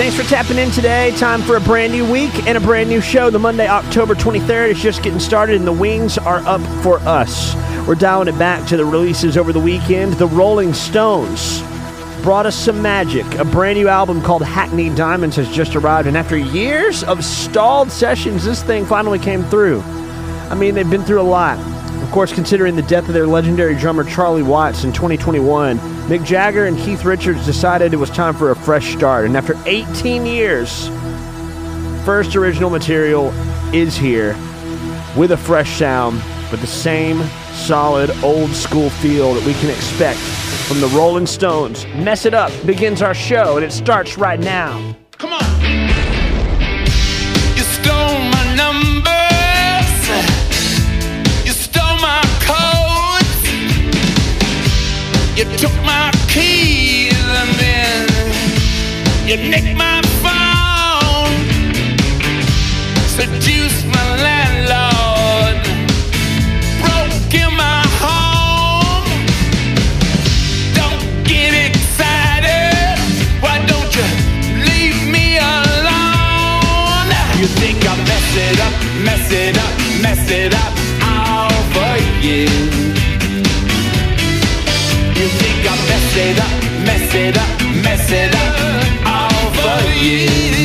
Thanks for tapping in today. Time for a brand new week and a brand new show. The Monday, October 23rd is just getting started, and the wings are up for us. We're dialing it back to the releases over the weekend. The Rolling Stones brought us some magic. A brand new album called Hackney Diamonds has just arrived, and after years of stalled sessions, this thing finally came through. I mean, they've been through a lot. Of course, considering the death of their legendary drummer Charlie Watts in 2021, Mick Jagger and Keith Richards decided it was time for a fresh start. And after 18 years, first original material is here with a fresh sound, but the same solid old school feel that we can expect from the Rolling Stones. Mess It Up begins our show, and it starts right now. You took my keys and then you nicked my phone. Seduced my landlord. Broke in my home. Don't get excited. Why don't you leave me alone? You think I mess it up, mess it up, mess it up all for you. It up, mess it up all for you.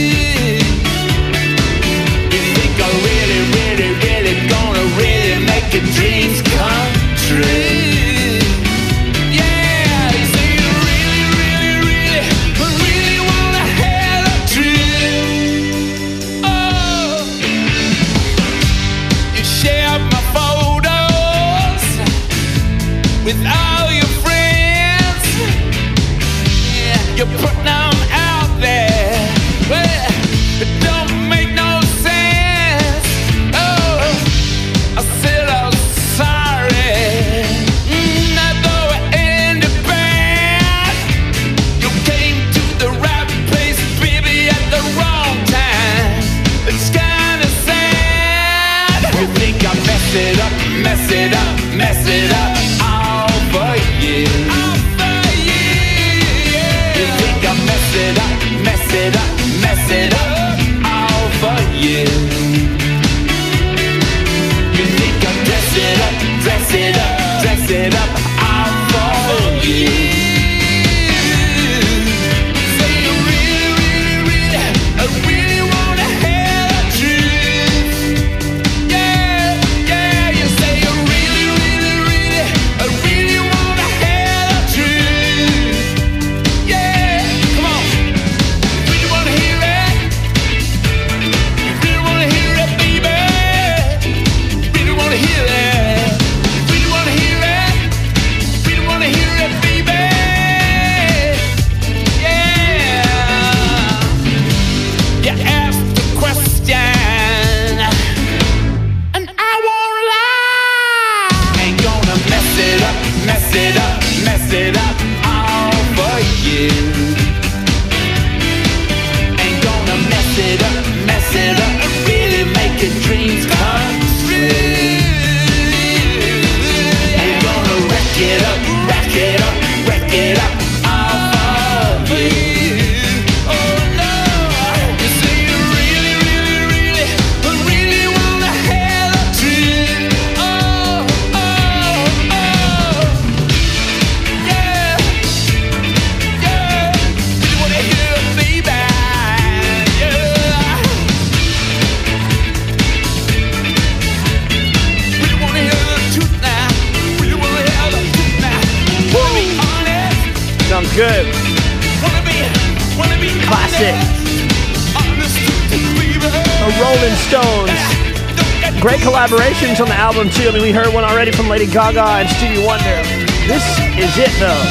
Great collaborations on the album, too. I mean, we heard one already from Lady Gaga and Stevie Wonder. This is it, though.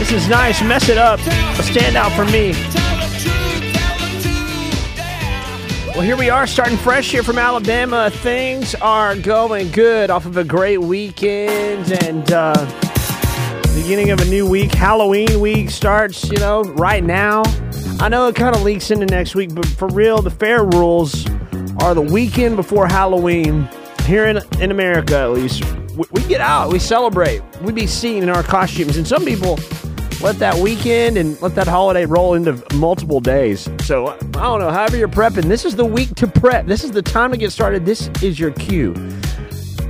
This is nice. Mess it up. A standout for me. Well, here we are, starting fresh here from Alabama. Things are going good off of a great weekend and uh, beginning of a new week. Halloween week starts, you know, right now. I know it kind of leaks into next week, but for real, the fair rules are the weekend before Halloween here in, in America, at least. We, we get out, we celebrate, we be seen in our costumes, and some people let that weekend and let that holiday roll into multiple days. So I don't know, however you're prepping, this is the week to prep. This is the time to get started. This is your cue.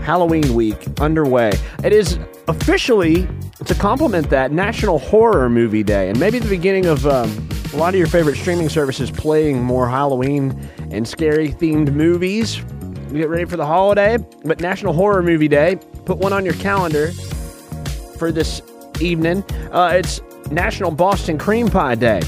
Halloween week underway. It is officially, to complement that, National Horror Movie Day, and maybe the beginning of um, a lot of your favorite streaming services playing more Halloween and scary themed movies. You get ready for the holiday, but National Horror Movie Day, put one on your calendar for this evening. Uh, it's National Boston Cream Pie Day.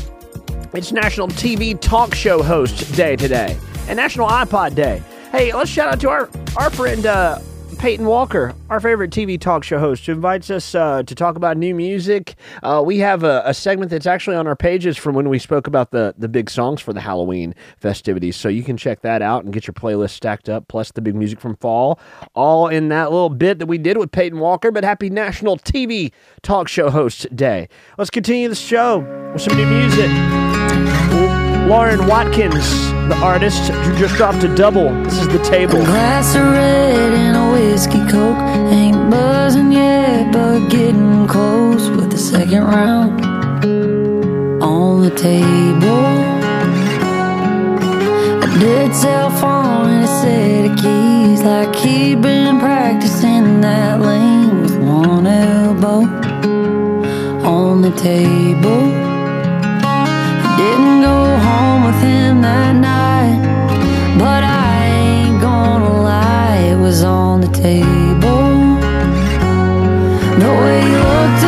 It's National TV Talk Show Host Day today, and National iPod Day. Hey, let's shout out to our our friend uh, Peyton Walker, our favorite TV talk show host, who invites us uh, to talk about new music. Uh, we have a, a, segment that's actually on our pages from when we spoke about the, the big songs for the Halloween festivities. So you can check that out and get your playlist stacked up, plus the big music from fall, all in that little bit that we did with Peyton Walker. But happy National TV Talk Show Host Day. Let's continue the show with some new music. Lauren Watkins, the artist who just dropped a double. This is the table. A glass of red and a whiskey coke. Ain't buzzing yet, but getting close with the second round on the table. A dead cell phone and a set of keys, like he'd been practicing that lane with one elbow on the table. Didn't go home with him that night, was on the table. The way you looked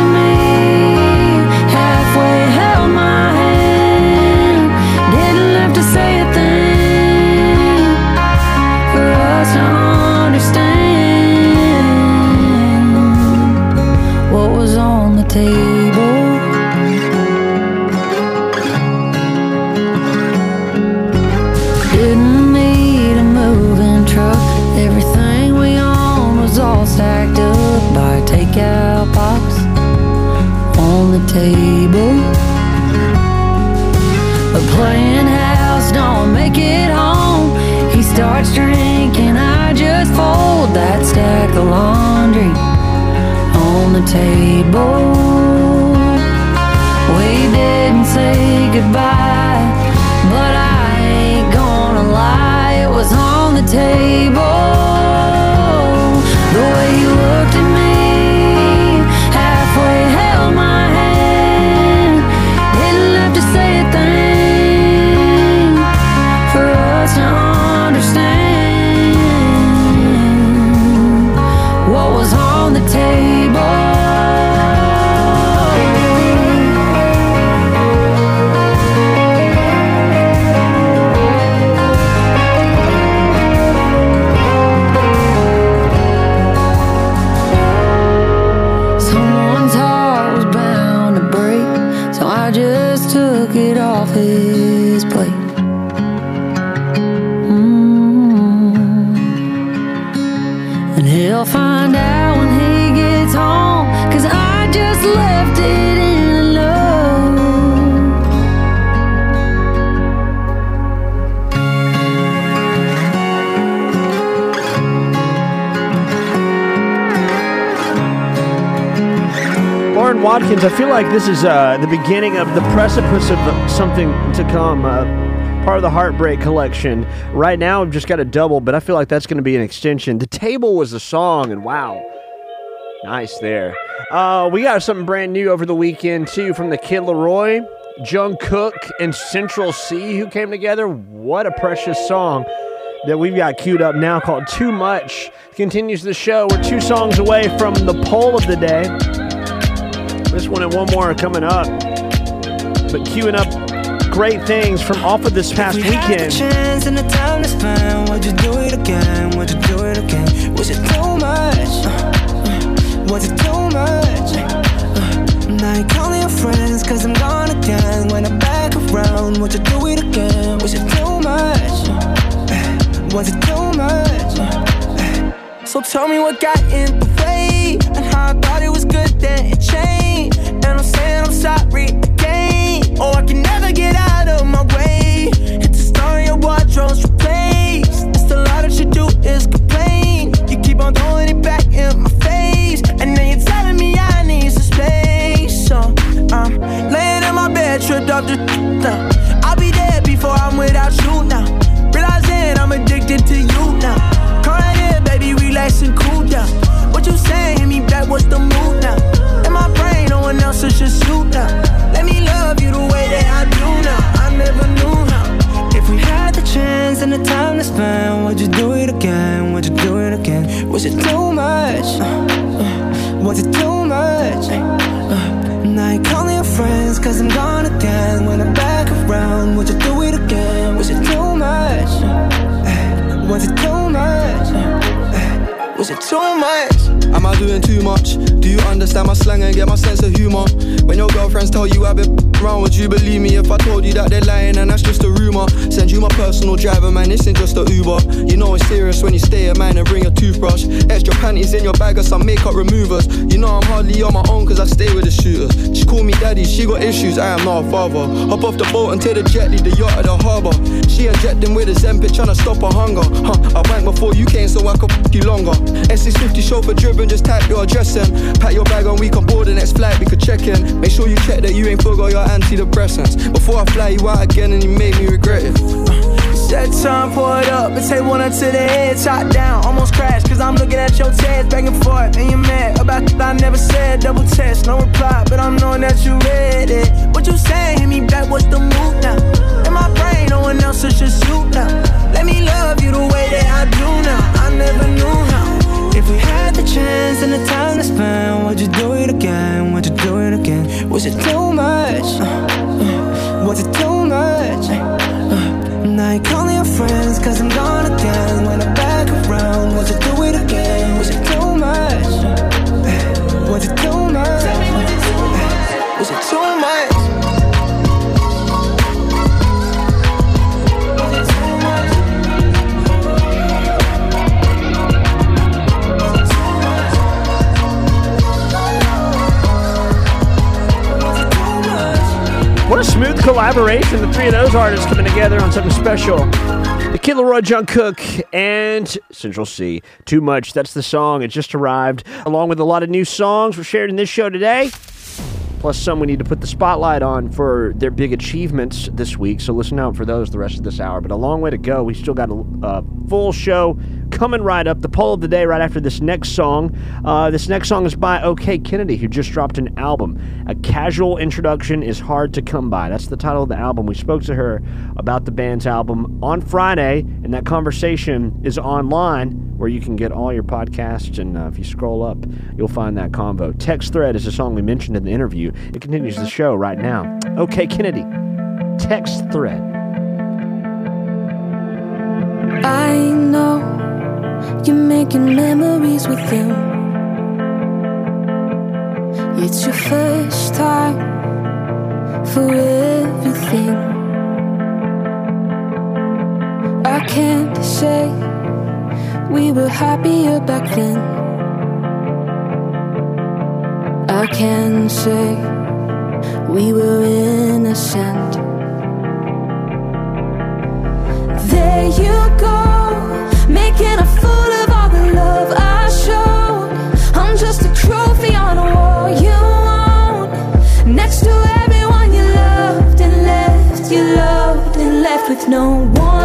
table. We didn't say goodbye, but I ain't gonna lie, it was on the table. I feel like this is uh, the beginning of the precipice of something to come. Uh, part of the Heartbreak collection. Right now, I've just got a double, but I feel like that's going to be an extension. The Table was the song, and wow. Nice there. Uh, we got something brand new over the weekend, too, from the Kid LAROI, Jung Cook, and Central Cee, who came together. What a precious song that we've got queued up now called Too Much. Continues the show. We're two songs away from the poll of the day. One and one more are coming up. But queuing up great things from off of this past We weekend. chance and the time to spend. Would you do it again? Would you do it again? Was it too much? Uh, uh, Was it too much? Uh, Now you're calling your friends cause I'm gone again. When I'm back around, would you do it again? Was it too much? Uh, Was it too much? So tell me what got in the way and how I thought it was good then it changed. And I'm saying I'm sorry again. Oh, I can never get out hardly on my own cause I stay with the shooters. She call me daddy, she got issues, I am not a father. Hop off the boat and take the jet, leave the yacht at the harbour. She injecting with a Zempic, tryna stop her hunger. Huh, I went before you came so I could f you longer. S650 chauffeur driven, just type your address in. Pack your bag and we can board the next flight, we could check in. Make sure you check that you ain't forgot your antidepressants. Before I fly you out again and you made me regret it. Set time, pour it up, and take one up to the head, shot down, almost crashed, cause I'm looking at your tears back and forth, and you're mad about th- I never said, double test, no reply, but I'm knowing that you read it. What you saying, hit me back, what's the move now? In my brain, no one else is just you now. Let me love you the way that I do now, I never knew how. If we had the chance and the time to spend, would you do it again? Would you do it again? Was it too much? Artists coming together on something special. The Kid LAROI Jungkook and Central Cee. Too much. That's the song. It just arrived, along with a lot of new songs we're sharing in this show today. Plus, some we need to put the spotlight on for their big achievements this week. So listen out for those the rest of this hour. But a long way to go. We still got a, a full show coming right up. The poll of the day right after this next song. Uh, this next song is by OK Kennedy, who just dropped an album. A casual introduction is hard to come by. That's the title of the album. We spoke to her about the band's album on Friday, and that conversation is online where you can get all your podcasts. And uh, if you scroll up, you'll find that convo. Text Thread is a song we mentioned in the interview. It continues the show right now. OK Kennedy, Text Thread. I know you're making memories with him. It's your first time for everything. I can't say we were happier back then. Can say we were innocent. There you go, making a fool of all the love I showed. I'm just a trophy on a wall you own. Next to everyone you loved and left, you loved and left with no warning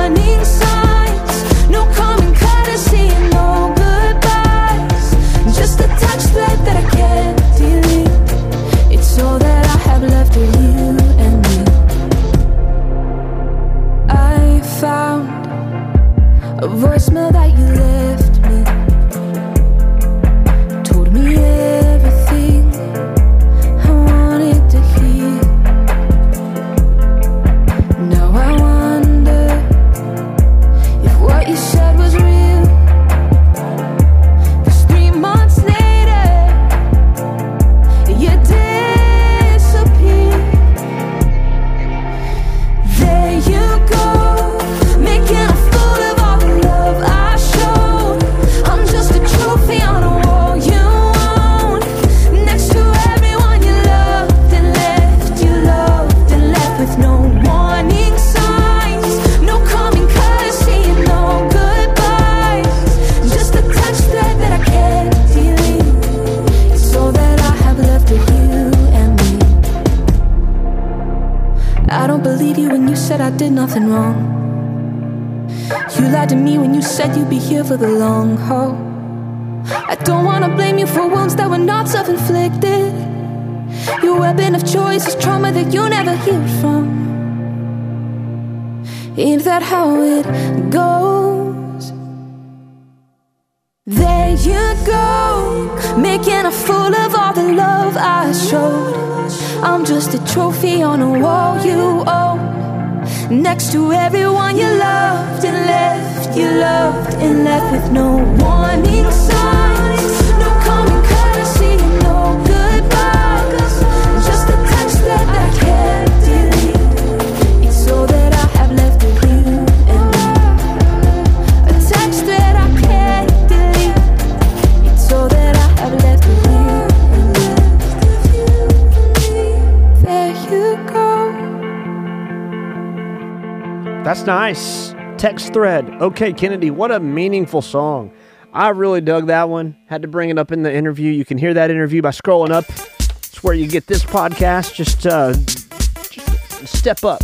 nice. Text thread. Okay, Kennedy, what a meaningful song. I really dug that one. Had to bring it up in the interview. You can hear that interview by scrolling up. It's where you get this podcast. Just, uh, just step up.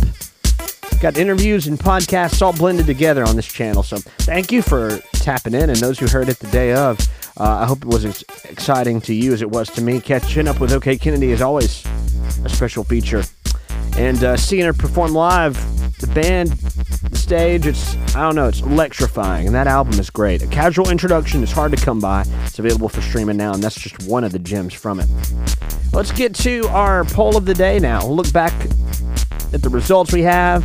Got interviews and podcasts all blended together on this channel. So thank you for tapping in and those who heard it the day of. Uh, I hope it was as exciting to you as it was to me. Catching up with OK Kennedy is always a special feature. And uh, seeing her perform live, the band, the stage, it's, I don't know, it's electrifying. And that album is great. A casual introduction is hard to come by. It's available for streaming now, and that's just one of the gems from it. Let's get to our poll of the day now. We'll look back at the results we have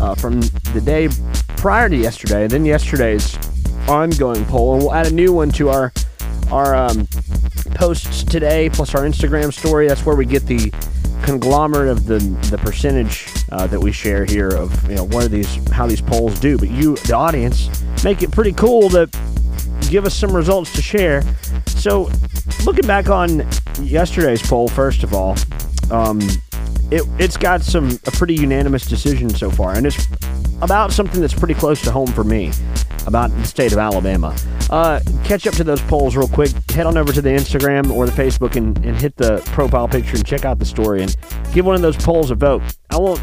uh, from the day prior to yesterday, then yesterday's ongoing poll, and we'll add a new one to our our um, posts today, plus our Instagram story. That's where we get the conglomerate of the the percentage uh, that we share here of you know what are these how these polls do. But you, the audience, make it pretty cool to give us some results to share. So, looking back on yesterday's poll, first of all, um, it it's got some a pretty unanimous decision so far, and it's about something that's pretty close to home for me about the state of Alabama. Uh, catch up to those polls real quick. Head on over to the Instagram or the Facebook and, and hit the profile picture and check out the story and give one of those polls a vote. I won't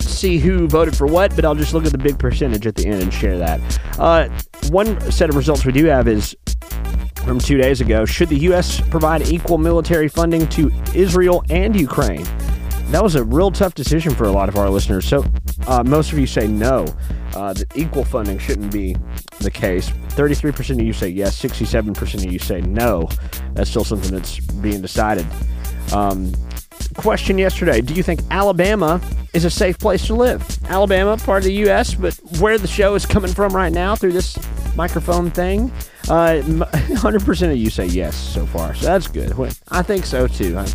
see who voted for what, but I'll just look at the big percentage at the end and share that. Uh, one set of results we do have is from two days ago. Should the U.S. provide equal military funding to Israel and Ukraine? That was a real tough decision for a lot of our listeners. So, uh, most of you say no, uh, that equal funding shouldn't be the case. 33% of you say yes, 67% of you say no. That's still something that's being decided. Um, question yesterday Do you think Alabama is a safe place to live? Alabama, part of the U.S., but where the show is coming from right now through this microphone thing, uh, 100% of you say yes so far. So that's good. I think so too. I,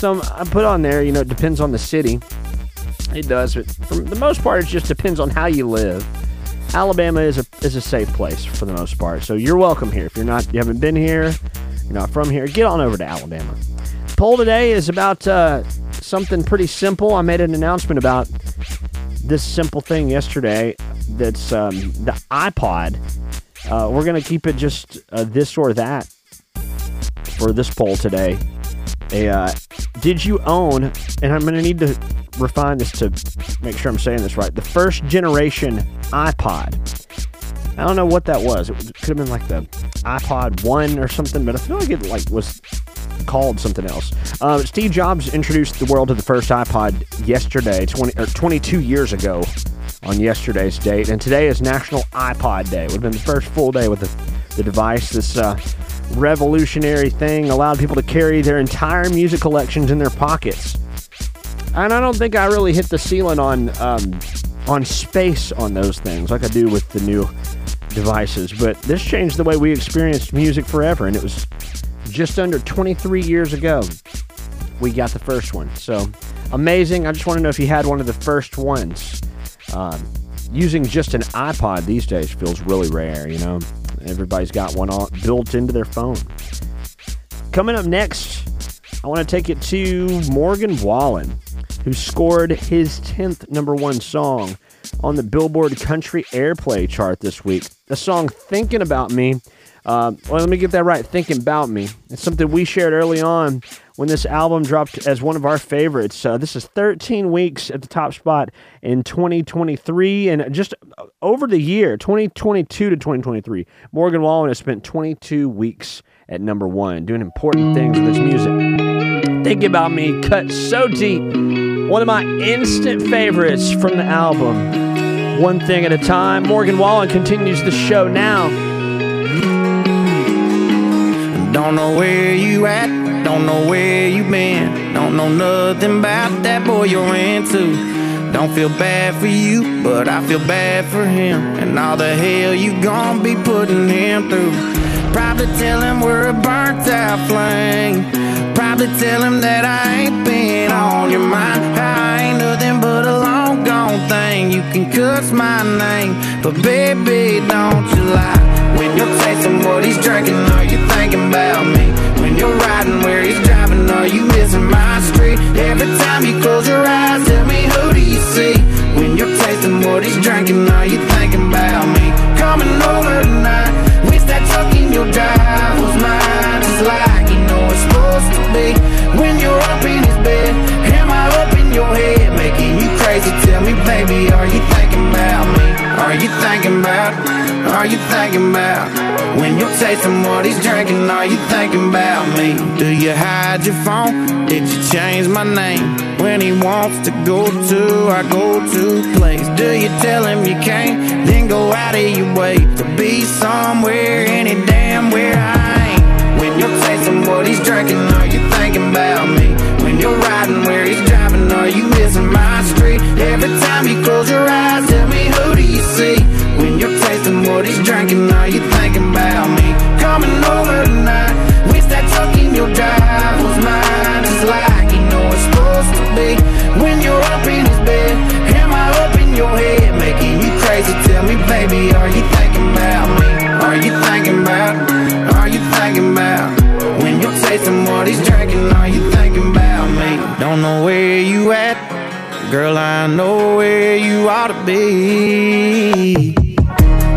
some I put on there, you know, it depends on the city. It does, but for the most part, it just depends on how you live. Alabama is a is a safe place for the most part. So you're welcome here. If you're not, you haven't been here, you're not from here, get on over to Alabama. Poll today is about uh, something pretty simple. I made an announcement about this simple thing yesterday. That's um, the iPod. Uh, we're gonna keep it just uh, this or that for this poll today. Uh, did you own? And I'm gonna need to refine this to make sure I'm saying this right. The first generation iPod. I don't know what that was. It could have been like the iPod One or something, but I feel like it like was called something else. Um, Steve Jobs introduced the world to the first iPod yesterday, 20 or 22 years ago, on yesterday's date, and today is National iPod Day. It would have been the first full day with the, the device. This uh, revolutionary thing allowed people to carry their entire music collections in their pockets. And I don't think I really hit the ceiling on um, on space on those things like I do with the new devices. But this changed the way we experienced music forever, and it was just under 23 years ago we got the first one. So amazing! I just want to know if you had one of the first ones. Um, using just an iPod these days feels really rare. You know, everybody's got one built into their phone. Coming up next, I want to take it to Morgan Wallen, who scored his 10th number one song on the Billboard Country Airplay chart this week. The song Thinking About Me. Uh, well, let me get that right. Thinking About Me. It's something we shared early on when this album dropped as one of our favorites. Uh, this is 13 weeks at the top spot in 2023, and just over the year 2022 to 2023, Morgan Wallen has spent 22 weeks at number one, doing important things with his music. Think About Me, cut so deep. One of my instant favorites from the album. One thing at a time. Morgan Wallen continues the show now. Don't know where you at, don't know where you been. Don't know nothing about that boy you're into. Don't feel bad for you, but I feel bad for him. And all the hell you gon' be putting him through. Probably tell him we're a burnt out flame. Probably tell him that I ain't been on your mind. I ain't nothing but a long gone thing. You can cuss my name, but baby, don't you lie. When you're tasting what he's drinking, are you thinking about me? When you're riding where he's driving, are you missing my street? Every time you close your eyes, tell me who do you see? When you're tasting what he's drinking, are you thinking about me? Coming over tonight, wish that truck in your drive was mine, just like you know it's supposed to be. When you're up in his bed, am I up in your head, crazy? Tell me, baby, are you thinking about me? Are you thinking about? Are you thinking about? When you're tasting what he's drinking, are you thinking about me? Do you hide your phone? Did you change my name? When he wants to go to, I go to place. Do you tell him you can't? Then go out of your way to be somewhere, any damn you missing my street? Every time you close your eyes, tell me who do you see? When you're tasting what he's drinking, are you thinking about me? Coming over girl. I know where you ought to be.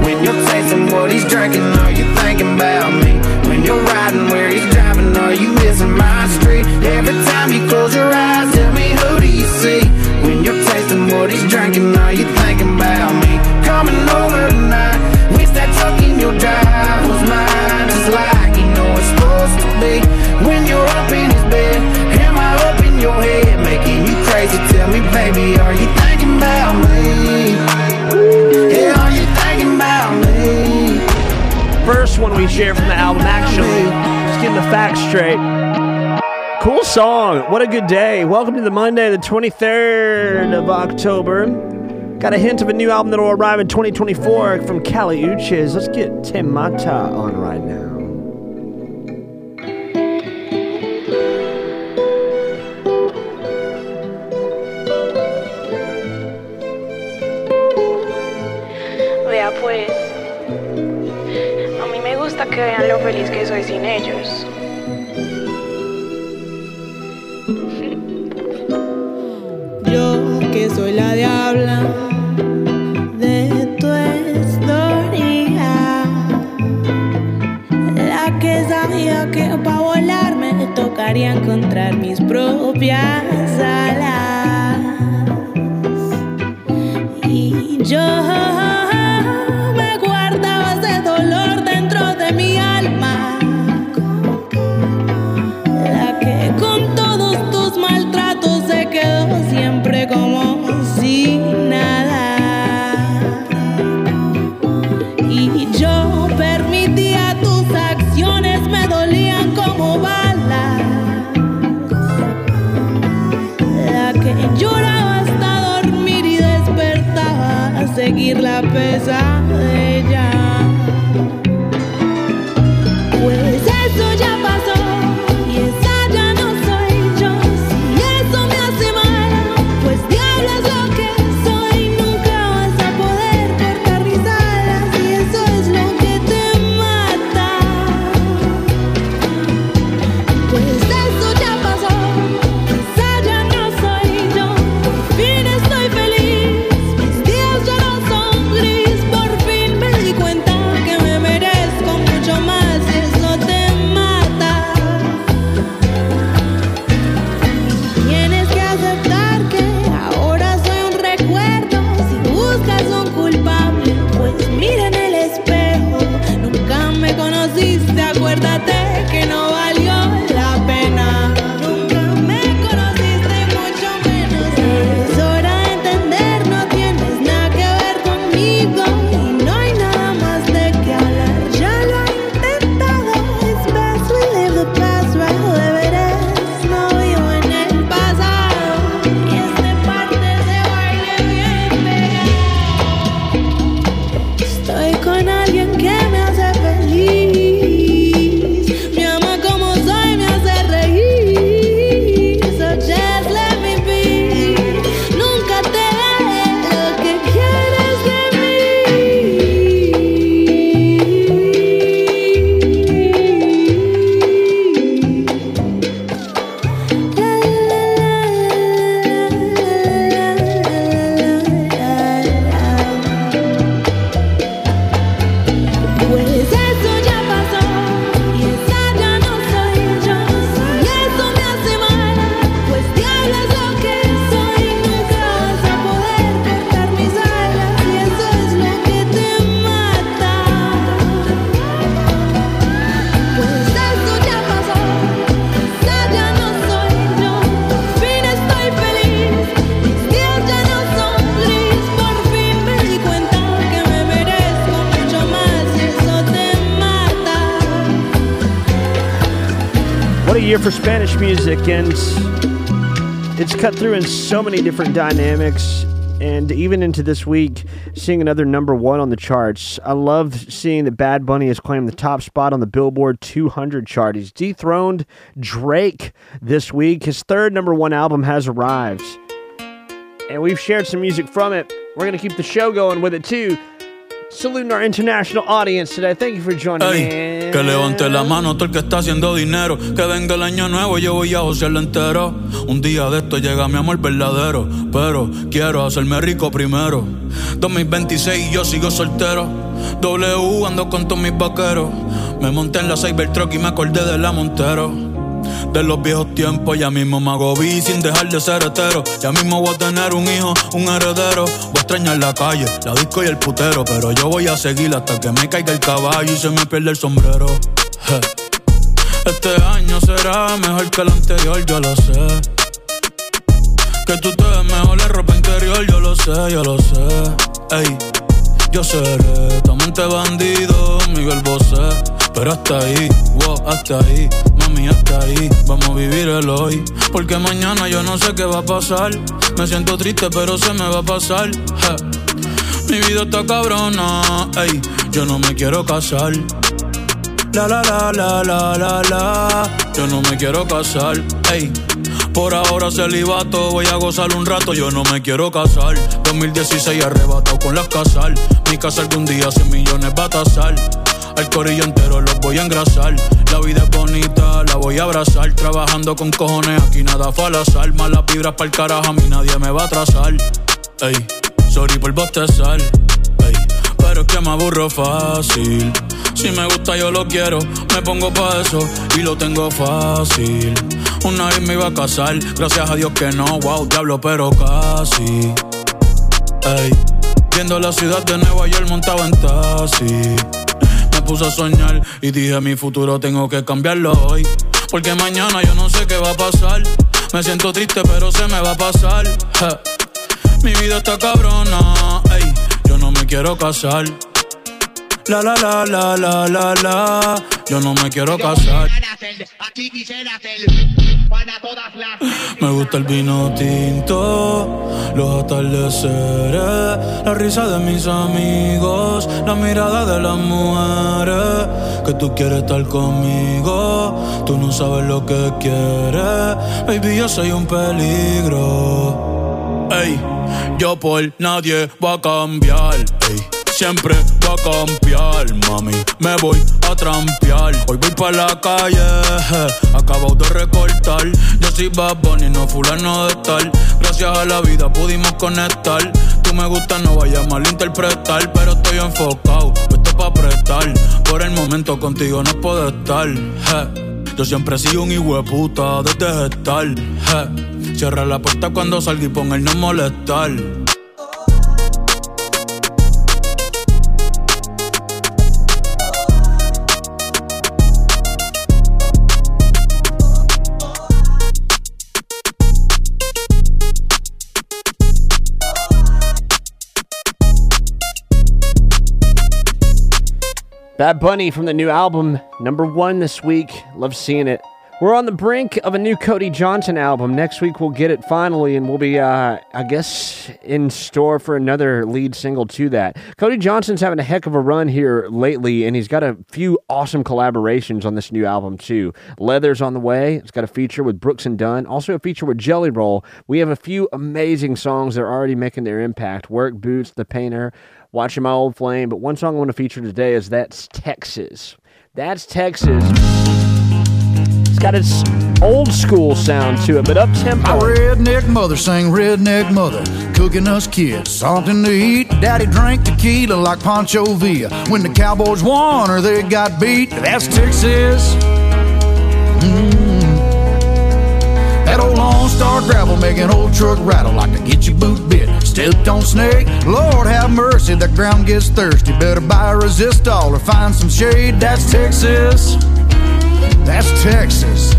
When you're tasting what he's drinking, are you thinking about me? When you're riding where he's driving, are you missing my street? Every time you close your eyes, tell me who do you see? When you're tasting what he's drinking, one we share from the album, actually. Just getting the facts straight. Cool song. What a good day. Welcome to the Monday, the 23rd of October. Got a hint of a new album that'll arrive in 2024 from Kali Uchis. Let's get Te Mata on right now. Lo feliz que soy sin ellos. Yo que soy la diabla de tu historia, la que sabía que para volar me tocaría encontrar mis propias alas. Y yo music, and it's cut through in so many different dynamics. And even into this week, seeing another number one on the charts. I love seeing that Bad Bunny has claimed the top spot on the Billboard 200 chart. He's dethroned Drake this week. His third number one album has arrived. And we've shared some music from it. We're going to keep the show going with it too. Saluting our international audience today. Thank you for joining Ey, que levante la mano todo el que está haciendo dinero. Que venga el año nuevo, yo voy a josearlo entero. Un día de esto llega mi amor verdadero. Pero quiero hacerme rico primero. 2026 y yo sigo soltero. W ando con todos mis vaqueros. Me monté en la Cybertruck y me acordé de la Montero. De los viejos tiempos, ya mismo me hago sin dejar de ser hetero. Ya mismo voy a tener un hijo, un heredero. Voy a extrañar la calle, la disco y el putero. Pero yo voy a seguir hasta que me caiga el caballo y se me pierda el sombrero. Este año será mejor que el anterior, yo lo sé. Que tú te ves mejor en ropa interior, yo lo sé, yo lo sé. Ey, yo seré tu amante bandido, Miguel Bosé. Pero hasta ahí, wow, hasta ahí, mami, hasta ahí. Vamos a vivir el hoy. Porque mañana yo no sé qué va a pasar. Me siento triste, pero se me va a pasar. Mi vida está cabrona, ey, yo no me quiero casar. La la la la la la la. Yo no me quiero casar, ey. Por ahora celibato, voy a gozar un rato, yo no me quiero casar. 2016 arrebatado con las casal. Mi casa algún día 100 millones va a tasar. Al corillo entero los voy a engrasar. La vida es bonita, la voy a abrazar. Trabajando con cojones, aquí nada fue al azar. Malas vibras pa'l carajo, a mí nadie me va a atrasar. Ey, sorry por bostezar. Ey, pero es que me aburro fácil. Si me gusta, yo lo quiero. Me pongo pa' eso y lo tengo fácil. Una vez me iba a casar, gracias a Dios que no, wow, diablo, pero casi. Ey, viendo la ciudad de Nueva York montado en taxi. Puse a soñar y dije mi futuro tengo que cambiarlo hoy. Porque mañana yo no sé qué va a pasar. Me siento triste, pero se me va a pasar. Mi vida está cabrona, ey, yo no me quiero casar. La la la la la la la, yo no me quiero casar. Me gusta el vino tinto, los atardeceres, la risa de mis amigos, la mirada de las mujeres. Que tú quieres estar conmigo, tú no sabes lo que quieres. Baby, yo soy un peligro. Ey, yo por nadie voy a cambiar. Ey. Siempre voy a cambiar, mami. Me voy a trampear. Hoy voy pa' la calle, acabo de recortar. Yo soy Bad Bunny, no fulano de tal. Gracias a la vida pudimos conectar. Tú me gusta, no vayas a malinterpretar. Pero estoy enfocado, puesto pa' prestar. Por el momento contigo no puedo estar. Yo siempre he sido un hijo de puta desde gestar. je. Cierra la puerta cuando salga y pon el no molestar. Bad Bunny from the new album, number one this week. Love seeing it. We're on the brink of a new Cody Johnson album. Next week we'll get it finally, and we'll be, uh, I guess, in store for another lead single to that. Cody Johnson's having a heck of a run here lately, and he's got a few awesome collaborations on this new album too. Leather's on the way. It's got a feature with Brooks and Dunn, also a feature with Jelly Roll. We have a few amazing songs that are already making their impact. Work Boots, The Painter, Watching My Old Flame. But one song I want to feature today is That's Texas. That's Texas. It's got its old school sound to it, but up tempo. My redneck mother sang redneck mother, cooking us kids something to eat. Daddy drank tequila like Pancho Villa. When the Cowboys won or they got beat, that's Texas. Mm. That old Lone Star gravel making old truck rattle like to get your boot Stepped on snake, Lord have mercy, the ground gets thirsty. Better buy a resistol or find some shade. That's Texas. That's Texas.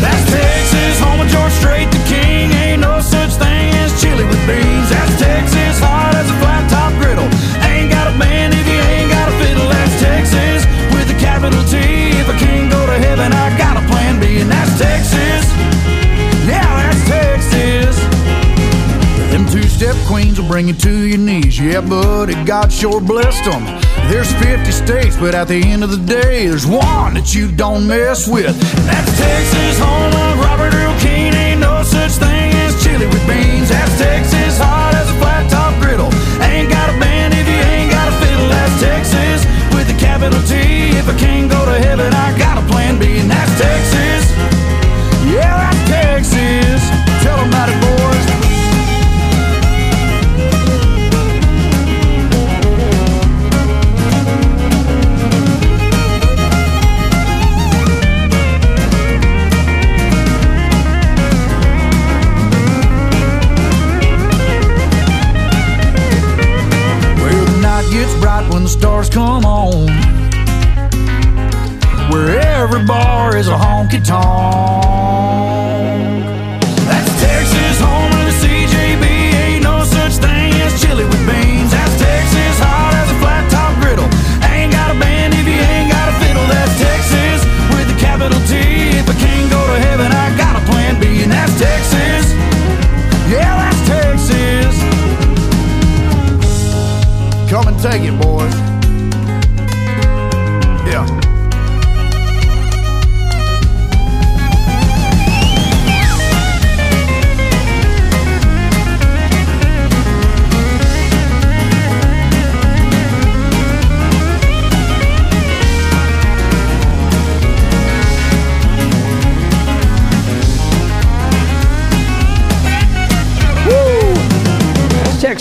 That's Texas, home of George Strait, the king. Ain't no such thing as chili with beans. That's Texas, hard as a flat top griddle. Ain't got a band if you ain't got a fiddle. That's Texas, with a capital T. If I can't go to heaven, I got a plan B. step queens will bring you to your knees. Yeah, buddy, God sure blessed them. There's 50 states, but at the end of the day, there's one that you don't mess with. And that's Texas, home of Robert Earl Keen. Ain't no such thing as chili with beans. That's Texas, hot as a flat top griddle. Ain't got a band if you ain't got a fiddle. That's Texas with a capital T. If I can't go to heaven, I got a plan B, and that's Texas. Stars come on. Where every bar is a honky tonk.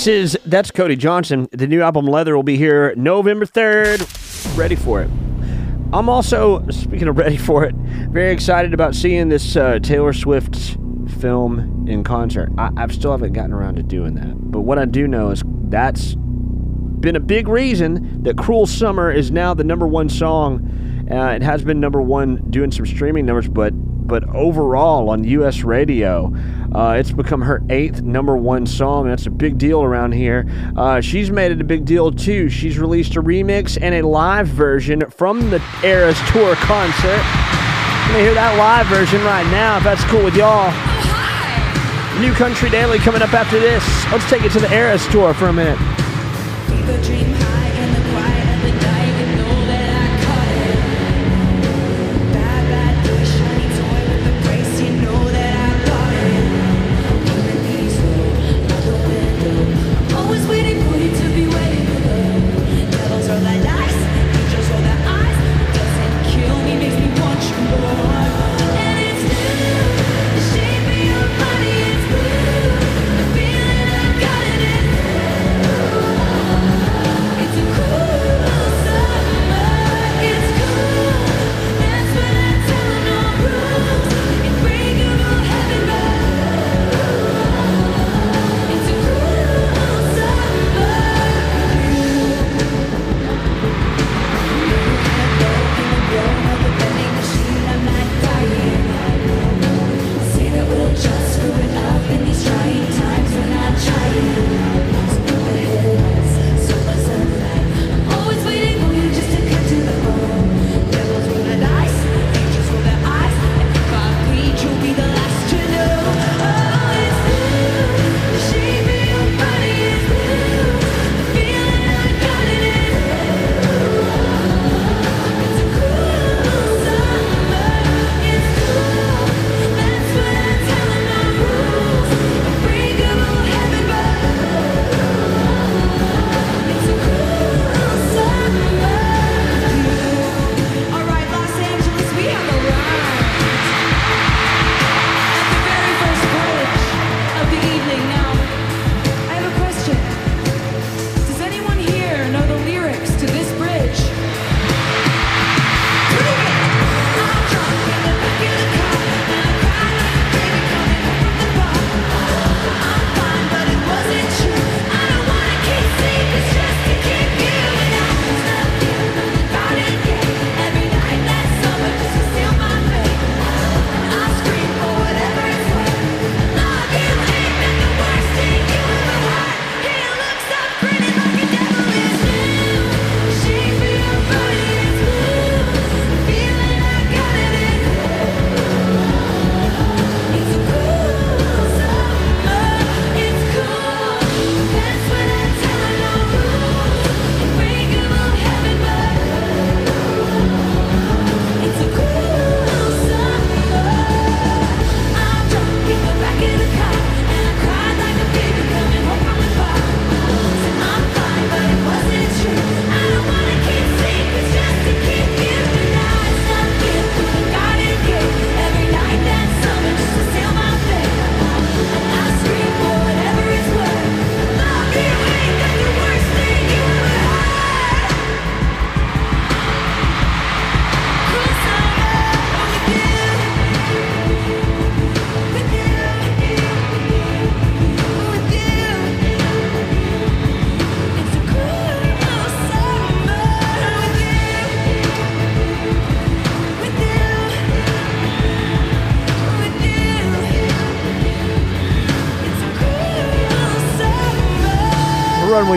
Texas, that's Cody Johnson. The new album Leather will be here November 3rd. Ready for it. I'm also, speaking of ready for it, very excited about seeing this uh, Taylor Swift film in concert. I, I still haven't gotten around to doing that. But what I do know is that's been a big reason that Cruel Summer is now the number one song. Uh, it has been number one doing some streaming numbers, but but overall on U.S. radio, uh, it's become her eighth number one song. That's a big deal around here. Uh, she's made it a big deal too. She's released a remix and a live version from the Eras Tour concert. I'm gonna hear that live version right now, if that's cool with y'all. New Country Daily coming up after this. Let's take it to the Eras Tour for a minute.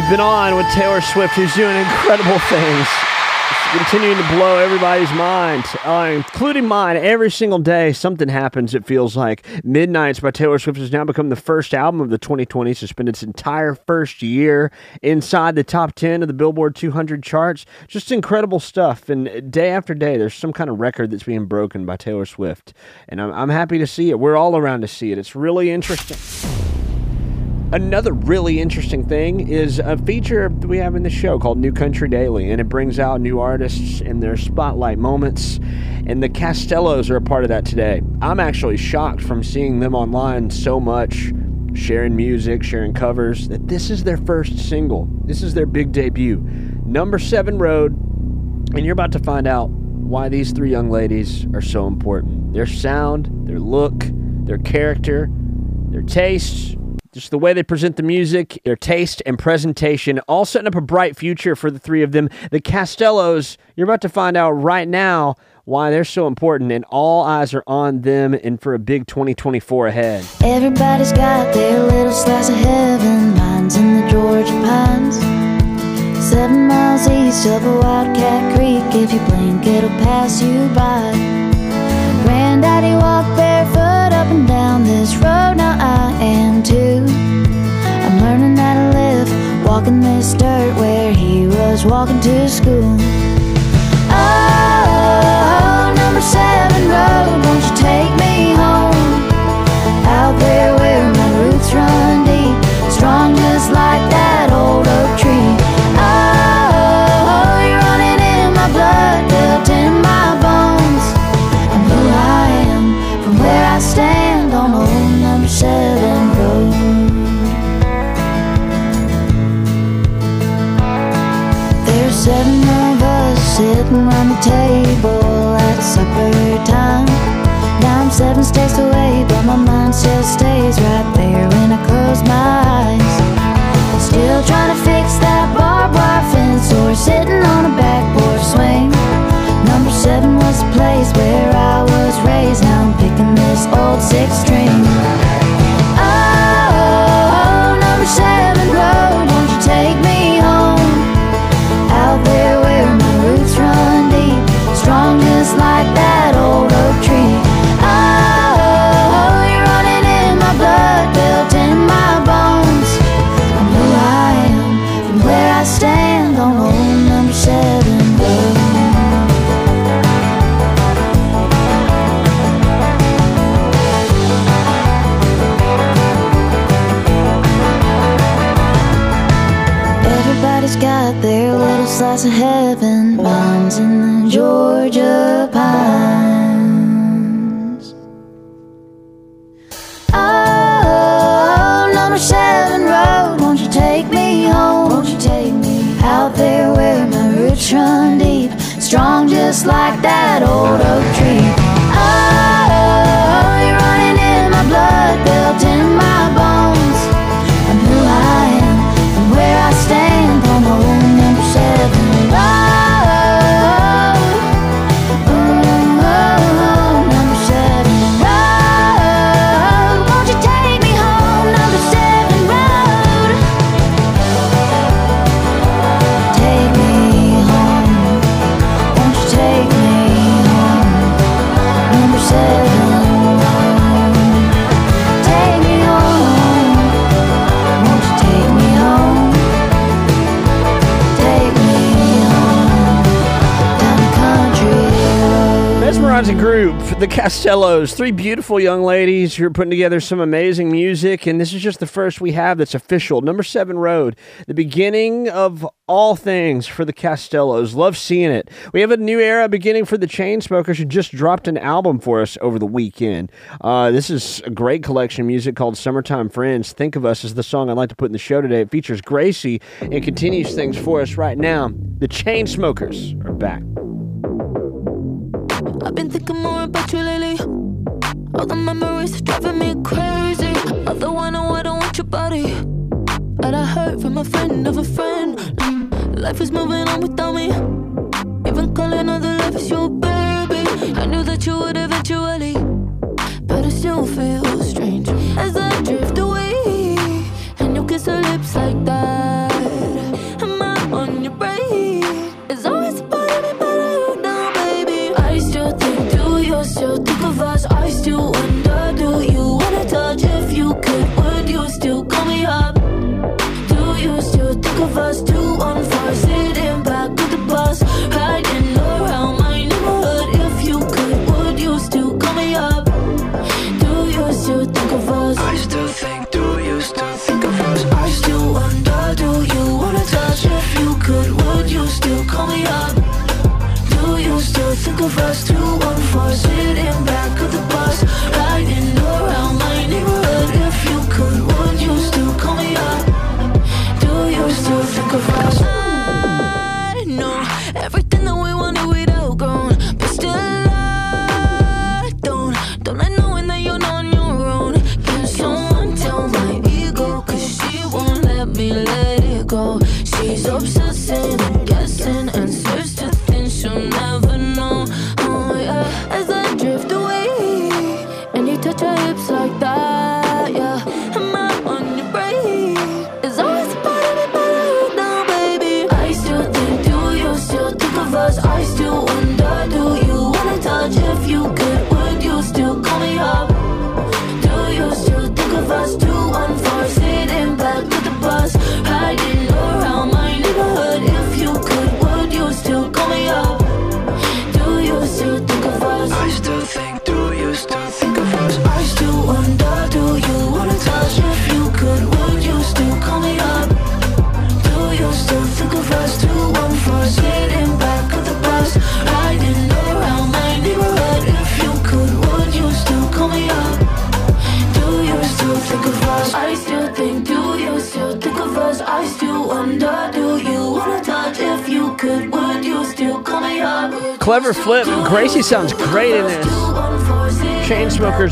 We've been on with Taylor Swift, who's doing incredible things. She's continuing to blow everybody's mind, uh, including mine. Every single day, something happens, it feels like. Midnights by Taylor Swift has now become the first album of the 2020s to spend its entire first year inside the top 10 of the Billboard 200 charts. Just incredible stuff. And day after day, there's some kind of record that's being broken by Taylor Swift. And I'm, I'm happy to see it. We're all around to see it. It's really interesting. Another really interesting thing is a feature that we have in the show called New Country Daily, and it brings out new artists in their spotlight moments. And the Castellows are a part of that today. I'm actually shocked from seeing them online so much, sharing music, sharing covers, that this is their first single. This is their big debut. Number seven Road, and you're about to find out why these three young ladies are so important. Their sound, their look, their character, their tastes, just the way they present the music, their taste and presentation, all setting up a bright future for the three of them. The Castellows, you're about to find out right now why they're so important, and all eyes are on them and for a big 2024 ahead. Everybody's got their little slice of heaven. Mine's in the Georgia pines. Seven miles east of a Wildcat Creek. If you blink, it'll pass you by. Walking to school. Table at supper time. Now I'm seven states away, but my mind still stays right there when I close my eyes. Still trying to fix that barbed wire fence or sitting on a back porch swing. Number seven was the place where I was raised. Now I'm picking this old six string. Just like that old oak tree? The Castellows, three beautiful young ladies who are putting together some amazing music, and this is just the first we have that's official. Number seven Road, the beginning of all things for the Castellows. Love seeing it. We have a new era beginning for the Chainsmokers, who just dropped an album for us over the weekend. Uh, this is a great collection of music called Summertime Friends. Think of Us is the song I'd like to put in the show today. It features Gracie and continues things for us right now. The Chainsmokers are back. I've been thinking more about you lately. All the memories are driving me crazy. All the one I don't want your body. That I heard from a friend of a friend. Mm, Life is moving on without me. Even calling all the is your baby. I knew that you would eventually. But it still feels strange as I drift away. And you kiss her lips like that.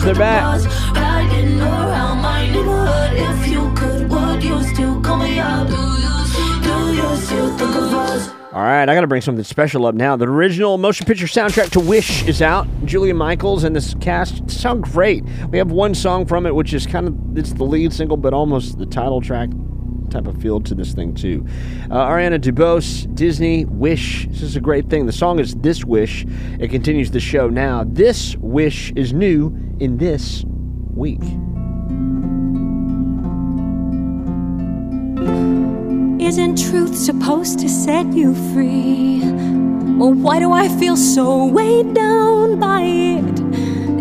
They're back. All right, I got to bring something special up now. The original motion picture soundtrack to Wish is out. Julia Michaels and this cast sound great. We have one song from it, which is kind of it's the lead single, but almost the title track type of feel to this thing too. Uh, Ariana DeBose, Disney, Wish. This is a great thing. The song is This Wish. It continues the show now. This Wish is new in this week. Isn't truth supposed to set you free? Or why do I feel so weighed down by it?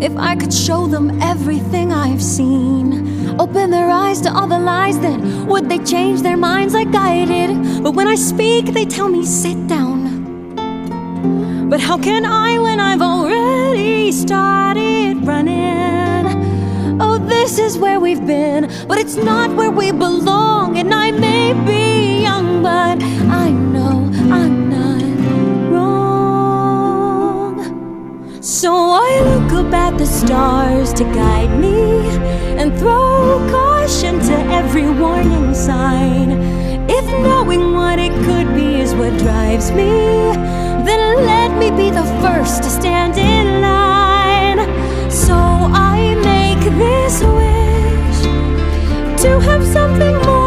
If I could show them everything I've seen open their eyes to all the lies Then would they change their minds like I did? But when I speak, they tell me, sit down. But how can I when I've already started running? Oh, this is where we've been, but it's not where we belong. And I may be young, but I know I'm. So I look up at the stars to guide me and throw caution to every warning sign. If knowing what it could be is what drives me, then let me be the first to stand in line. So I make this wish to have something more.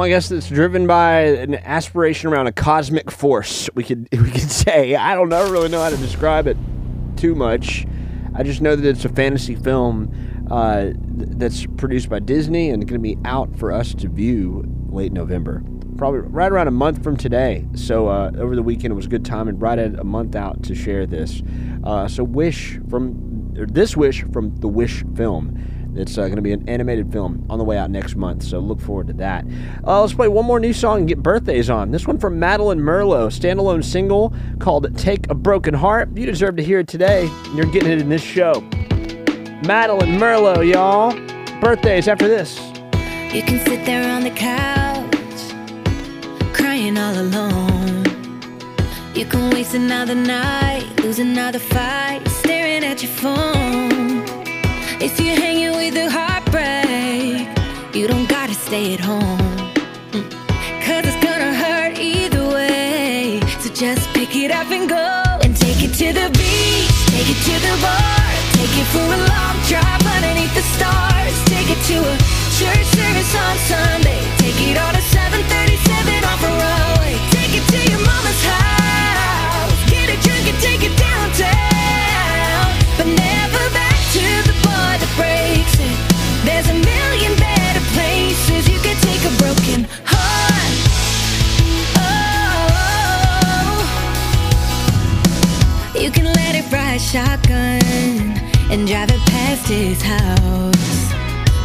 I guess, that's driven by an aspiration around a cosmic force. We could we could say. I don't know, really know how to describe it too much. I just know that it's a fantasy film uh, that's produced by Disney and going to be out for us to view late November. Probably right around a month from today. So uh, over the weekend it was a good time and right at a month out to share this. Uh, so wish from this wish from the Wish film. It's uh, going to be an animated film on the way out next month, so look forward to that. Uh, let's play one more new song and get birthdays on. This one from Madeline Merlo, standalone single called Take a Broken Heart. You deserve to hear it today, and you're getting it in this show. Madeline Merlo, y'all. Birthdays after this. You can sit there on the couch, crying all alone. You can waste another night, lose another fight, staring at your phone. If you're hanging with a heartbreak, you don't gotta stay at home. Mm. Cause it's gonna hurt either way. So just pick it up and go and take it to the beach, take it to the bar, take it for a long drive underneath the stars. Take it to a church service on Sunday. Take it on a 737 off a runway. Shotgun and drive it past his house.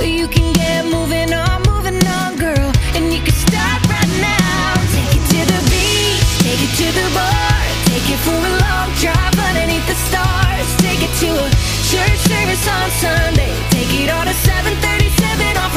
You can get moving on, moving on, girl, and you can start right now. Take it to the beach, take it to the bar, take it for a long drive underneath the stars. Take it to a church service on Sunday. Take it on a 737 off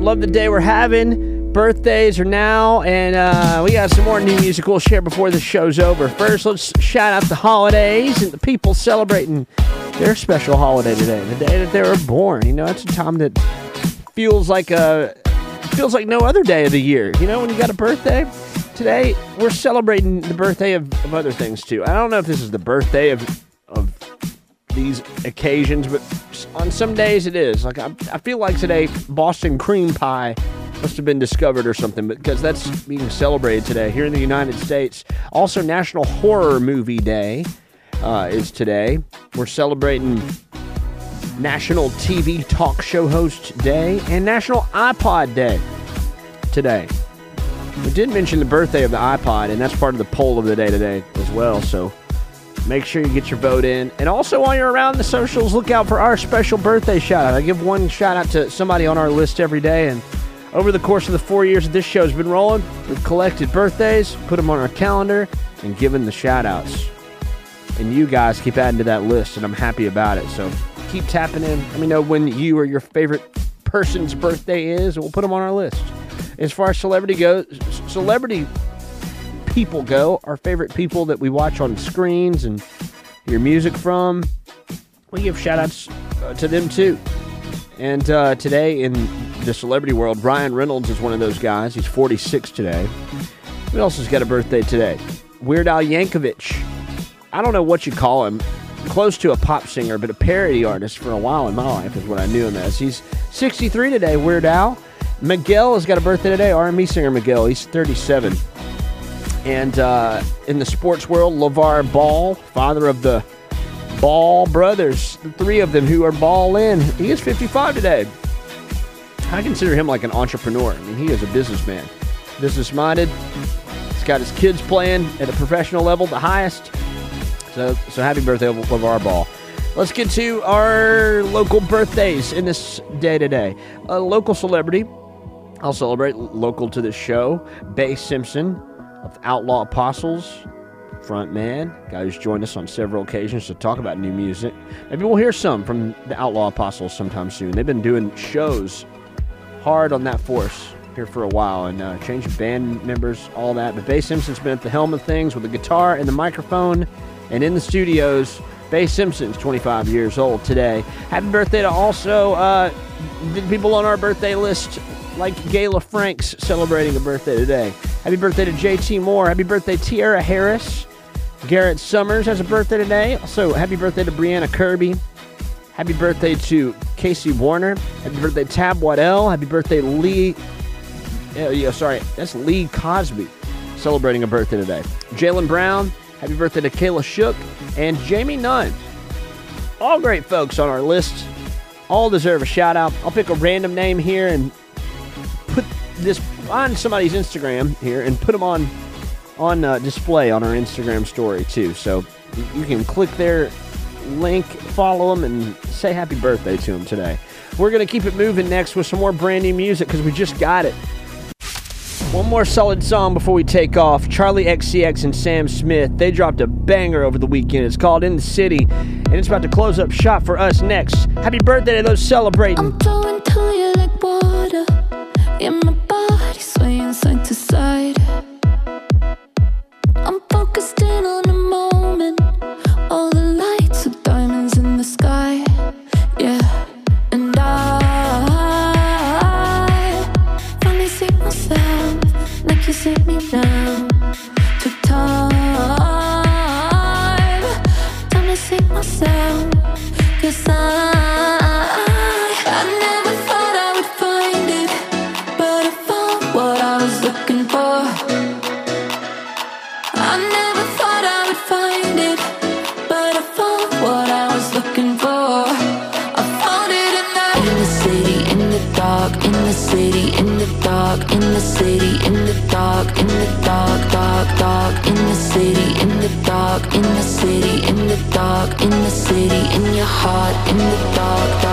Love the day we're having. Birthdays are now, and uh, we got some more new music we'll share before the show's over. First, let's shout out the holidays and the people celebrating their special holiday today, the day that they were born. You know, it's a time that feels like a feels like no other day of the year. You know, when you got a birthday. Today, we're celebrating the birthday of, of other things too. I don't know if this is the birthday of these occasions, but on some days it is. Like I, I feel like today, Boston cream pie must have been discovered or something, because that's being celebrated today here in the United States. Also, National Horror Movie Day uh, is today. We're celebrating National TV Talk Show Host Day and National iPod Day today. We did mention the birthday of the iPod, and that's part of the poll of the day today as well. So make sure you get your vote in. And also, while you're around the socials, look out for our special birthday shout out. I give one shout out to somebody on our list every day. And over the course of the four years that this show's been rolling, we've collected birthdays, put them on our calendar, and given the shout outs. And you guys keep adding to that list, and I'm happy about it. So keep tapping in. Let me know when you or your favorite person's birthday is, and we'll put them on our list. As far as celebrity goes, celebrity people go, our favorite people that we watch on screens and hear music from, we give shout outs uh, to them too. And uh, today in the celebrity world, Ryan Reynolds is one of those guys. He's 46 today. Who else has got a birthday today? Weird Al Yankovic. I don't know what you call him. Close to a pop singer, but a parody artist for a while in my life is what I knew him as. He's 63 today, Weird Al. Miguel has got a birthday today. R&B singer Miguel. He's 37. And uh, in the sports world, LaVar Ball, father of the Ball brothers, the three of them who are ball in. He is 55 today. I consider him like an entrepreneur. I mean, he is a businessman, business minded. He's got his kids playing at a professional level, the highest. So, so happy birthday, LaVar Ball. Let's get to our local birthdays in this day today. A local celebrity I'll celebrate local to the show. Bay Simpson of Outlaw Apostles, front man, guy who's joined us on several occasions to talk about new music. Maybe we'll hear some from the Outlaw Apostles sometime soon. They've been doing shows hard on that force here for a while and uh, changing band members, all that. But Bay Simpson's been at the helm of things with the guitar and the microphone and in the studios. Bay Simpson's 25 years old today. Happy birthday to also uh, people on our birthday list like Gayla Franks celebrating a birthday today. Happy birthday to JT Moore. Happy birthday, Tiara Harris. Garrett Summers has a birthday today. Also, happy birthday to Brianna Kirby. Happy birthday to Casey Warner. Happy birthday, Tab Waddell. Happy birthday, Lee. Uh, yeah, sorry, that's Lee Cosby celebrating a birthday today. Jalen Brown. Happy birthday to Kayla Shook and Jamie Nunn. All great folks on our list. All deserve a shout out. I'll pick a random name here and put this on somebody's Instagram here and put them on on uh, display on our Instagram story too. So you can click their link, follow them, and say happy birthday to them today. We're gonna keep it moving next with some more brand new music because we just got it. One more solid song before we take off. Charli XCX and Sam Smith. They dropped a banger over the weekend. It's called In the City, and it's about to close up shop for us next. Happy birthday to those celebrating. Heart, in the dark.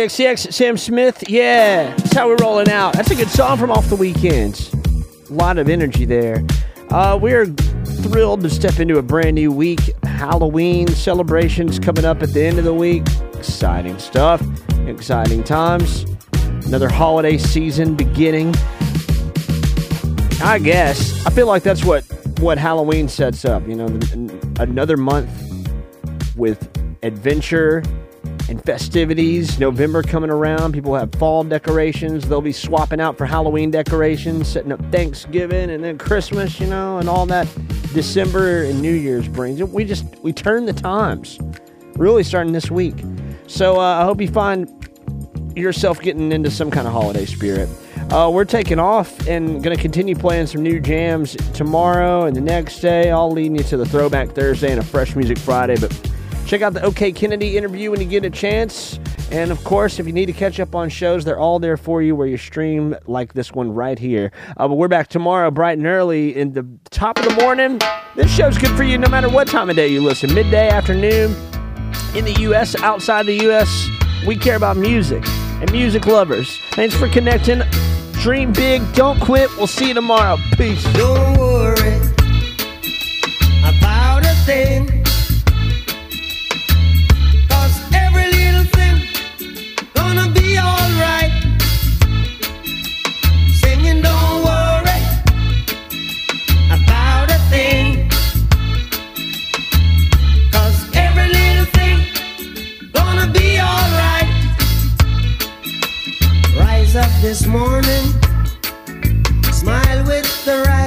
XCX, Sam Smith. Yeah, that's how we're rolling out. That's a good song from Off the Weekends. A lot of energy there. Uh, we're thrilled to step into a brand new week. Halloween celebrations coming up at the end of the week. Exciting stuff. Exciting times. Another holiday season beginning. I guess I feel like that's what what Halloween sets up. You know, another month with adventure and festivities. November coming around, people have fall decorations. They'll be swapping out for Halloween decorations, setting up Thanksgiving and then Christmas. You know, and all that December and New Year's brings. We just we turn the times. Really starting this week. So uh, I hope you find yourself getting into some kind of holiday spirit. Uh, we're taking off and going to continue playing some new jams tomorrow and the next day. All leading you to the Throwback Thursday and a Fresh Music Friday. But check out the OK Kennedy interview when you get a chance. And of course, if you need to catch up on shows, they're all there for you where you stream like this one right here. Uh, but we're back tomorrow, bright and early, in the top of the morning. This show's good for you no matter what time of day you listen midday, afternoon, in the U.S., outside the U.S. We care about music and music lovers. Thanks for connecting. Dream big, don't quit. We'll see you tomorrow. Peace. Don't worry about a thing. up this morning, smile with the right.